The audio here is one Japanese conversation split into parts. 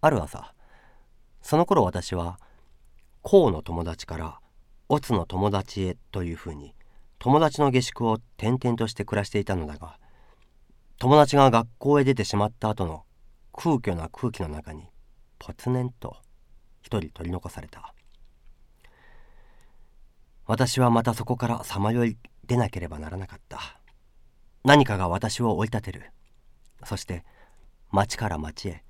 ある朝その頃私は甲の友達からオツの友達へというふうに友達の下宿を転々として暮らしていたのだが友達が学校へ出てしまった後の空虚な空気の中にぽつねんと一人取り残された。私はまたそこからさまよい出なければならなかった。何かが私を追い立てる。そして町から町へ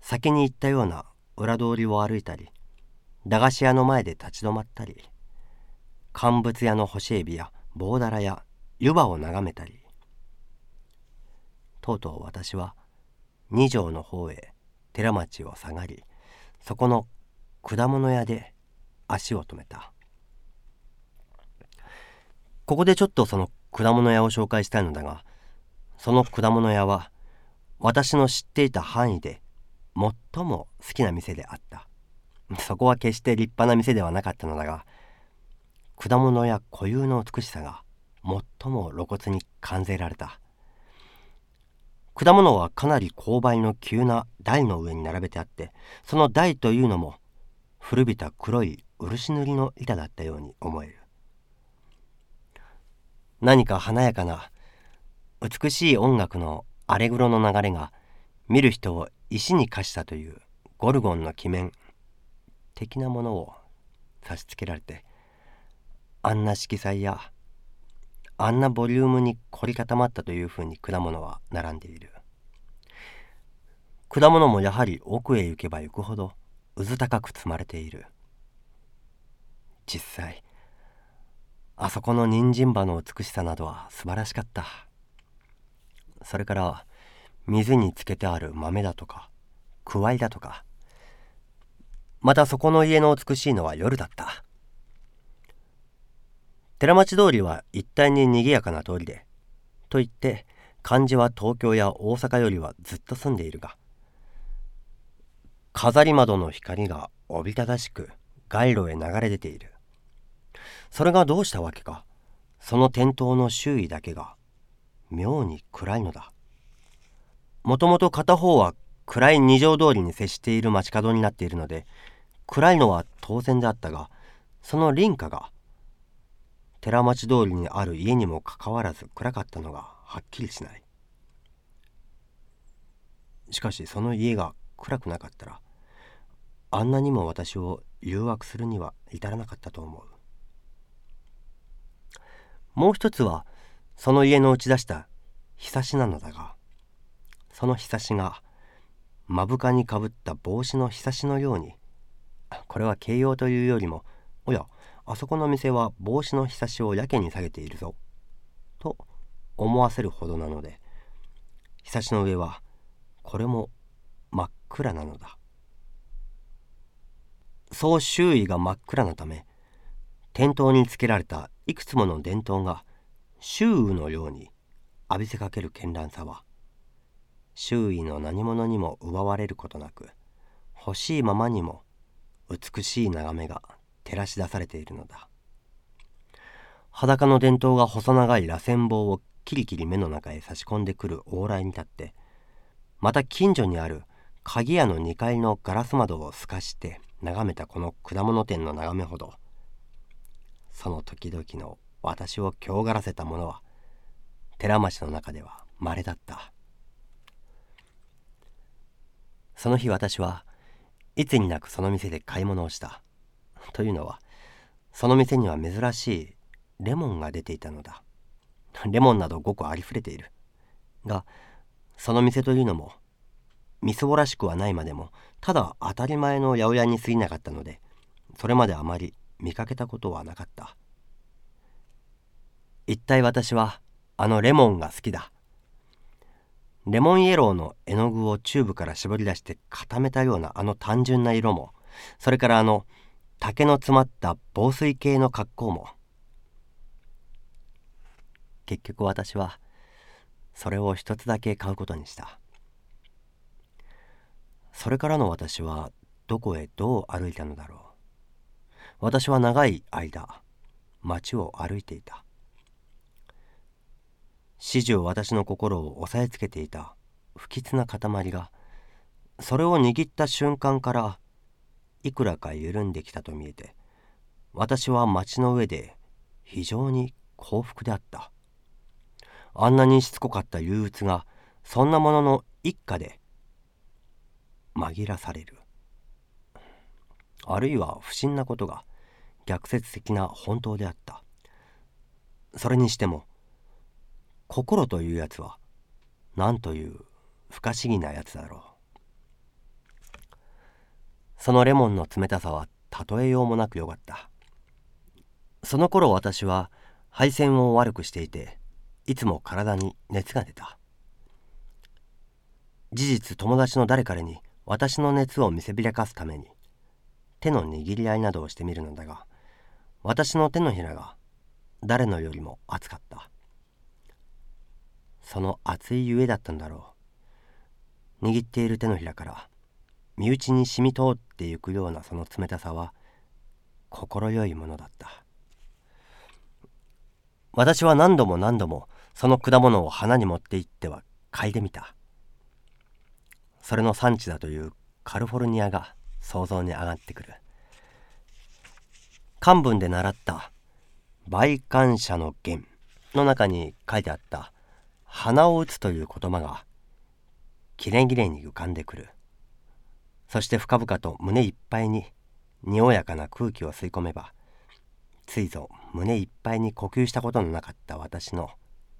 先に行ったような裏通りを歩いたり駄菓子屋の前で立ち止まったり乾物屋の干しエビや棒だらや湯葉を眺めたり。とうとう私は二条の方へ寺町を下がりそこの果物屋で足を止めた。ここでちょっとその果物屋を紹介したいのだがその果物屋は私の知っていた範囲で最も好きな店であった。そこは決して立派な店ではなかったのだが果物や固有の美しさが最も露骨に感じられた。果物はかなり勾配の急な台の上に並べてあってその台というのも古びた黒い漆塗りの板だったように思える。何か華やかな美しい音楽のアレグロの流れが見る人を石に化したというゴルゴンの鬼面的なものを差し付けられてあんな色彩やあんなボリュームに凝り固まったというふうに果物は並んでいる。果物もやはり奥へ行けば行くほどうず高く積まれている。実際あそこの人参葉の美しさなどは素晴らしかった。それから水につけてある豆だとかくわいだとか。またそこの家の美しいのは夜だった。寺町通りは一帯に賑やかな通りでと言って漢字は東京や大阪よりはずっと住んでいるが飾り窓の光がおびただしく街路へ流れ出ている。それがどうしたわけか。その店頭の周囲だけが妙に暗いのだ。もともと片方は暗い二条通りに接している街角になっているので暗いのは当然であったがその林家が寺町通りにある家にもかかわらず暗かったのがはっきりしない。しかしその家が暗くなかったらあんなにも私を誘惑するには至らなかったと思う。もう一つはその家の打ち出したひさしなのだがそのひさしが目深にかぶった帽子のひさしのようにこれは形容というよりもおやあそこの店は帽子のひさしをやけに下げているぞと思わせるほどなのでひさしの上はこれも真っ暗なのだ。そう周囲が真っ暗なため店頭につけられたいくつもの電灯が周雨のように浴びせかける絢爛さは周囲の何者にも奪われることなく欲しいままにも美しい眺めが照らし出されているのだ。裸の電灯が細長い螺旋棒をキリキリ目の中へ差し込んでくる往来に立ってまた近所にある鍵屋の2階のガラス窓を透かして眺めたこの果物店の眺めほどその時々の私を強がらせたものは寺町の中では稀だった。その日私はいつになくその店で買い物をした。というのはその店には珍しいレモンが出ていたのだ。レモンなど5個ありふれている。がその店というのもみそぼらしくはないまでもただ当たり前の八百屋に過ぎなかったのでそれまであまり見かけたことはなかった。一体私はあのレモンが好きだ。レモンイエローの絵の具をチューブから絞り出して固めたようなあの単純な色もそれからあの竹の詰まった防水系の格好も。結局私はそれを一つだけ買うことにした。それからの私はどこへどう歩いたのだろう。私は長い間街を歩いていた。始終私の心を押さえつけていた不吉な塊がそれを握った瞬間からいくらか緩んできたと見えて私は街の上で非常に幸福であった。あんなにしつこかった憂鬱がそんなものの一家で紛らされる。あるいは不審なことが逆説的な本当であった。それにしても心というやつは何という不可思議なやつだろう。そのレモンの冷たさは例えようもなくよかった。その頃私は配線を悪くしていていつも体に熱が出た。事実友達の誰彼に私の熱を見せびらかすために手の握り合いなどをしてみるのだが私の手のひらが誰のよりも熱かった。その熱いゆえだったんだろう。握っている手のひらから身内に染み通ってゆくようなその冷たさは快いものだった。私は何度も何度もその果物を花に持って行っては嗅いでみた。それの産地だというカリフォルニアが想像に上がってくる。漢文で習った「倍感者の言」の中に書いてあった「鼻を打つ」という言葉がきれんぎれんに浮かんでくる。そして深々と胸いっぱいににおやかな空気を吸い込めばついぞ胸いっぱいに呼吸したことのなかった私の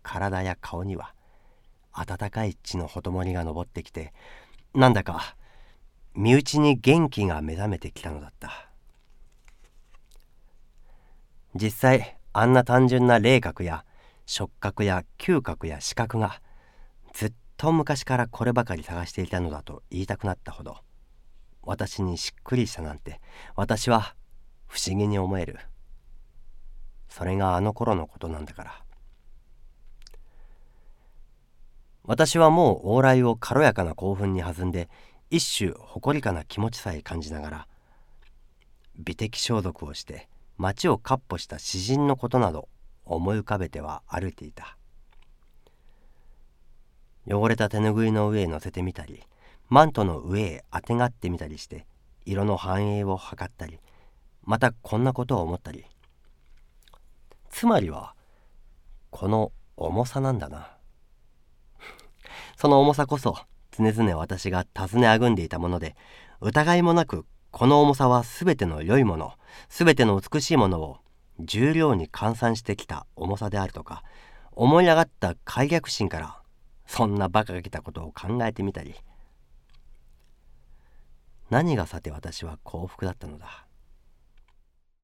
体や顔には温かい血のほともりが昇ってきてなんだか身内に元気が目覚めてきたのだった。実際あんな単純な霊覚や触覚や嗅覚や視覚がずっと昔からこればかり探していたのだと言いたくなったほど私にしっくりしたなんて私は不思議に思える。それがあの頃のことなんだから。私はもう往来を軽やかな興奮に弾んで一種誇りかな気持ちさえ感じながら美的消毒をして町をかっ歩した詩人のことなど思い浮かべては歩いていた。汚れた手ぬぐいの上へ乗せてみたりマントの上へあてがってみたりして色の反映を図ったりまたこんなことを思ったり。つまりはこの重さなんだな。その重さこそ常々私が尋ねあぐんでいたもので疑いもなくこの重さは全ての良いもの全ての美しいものを重量に換算してきた重さであるとか思い上がった開逆心からそんな馬鹿げたことを考えてみたり。何がさて私は幸福だったのだ。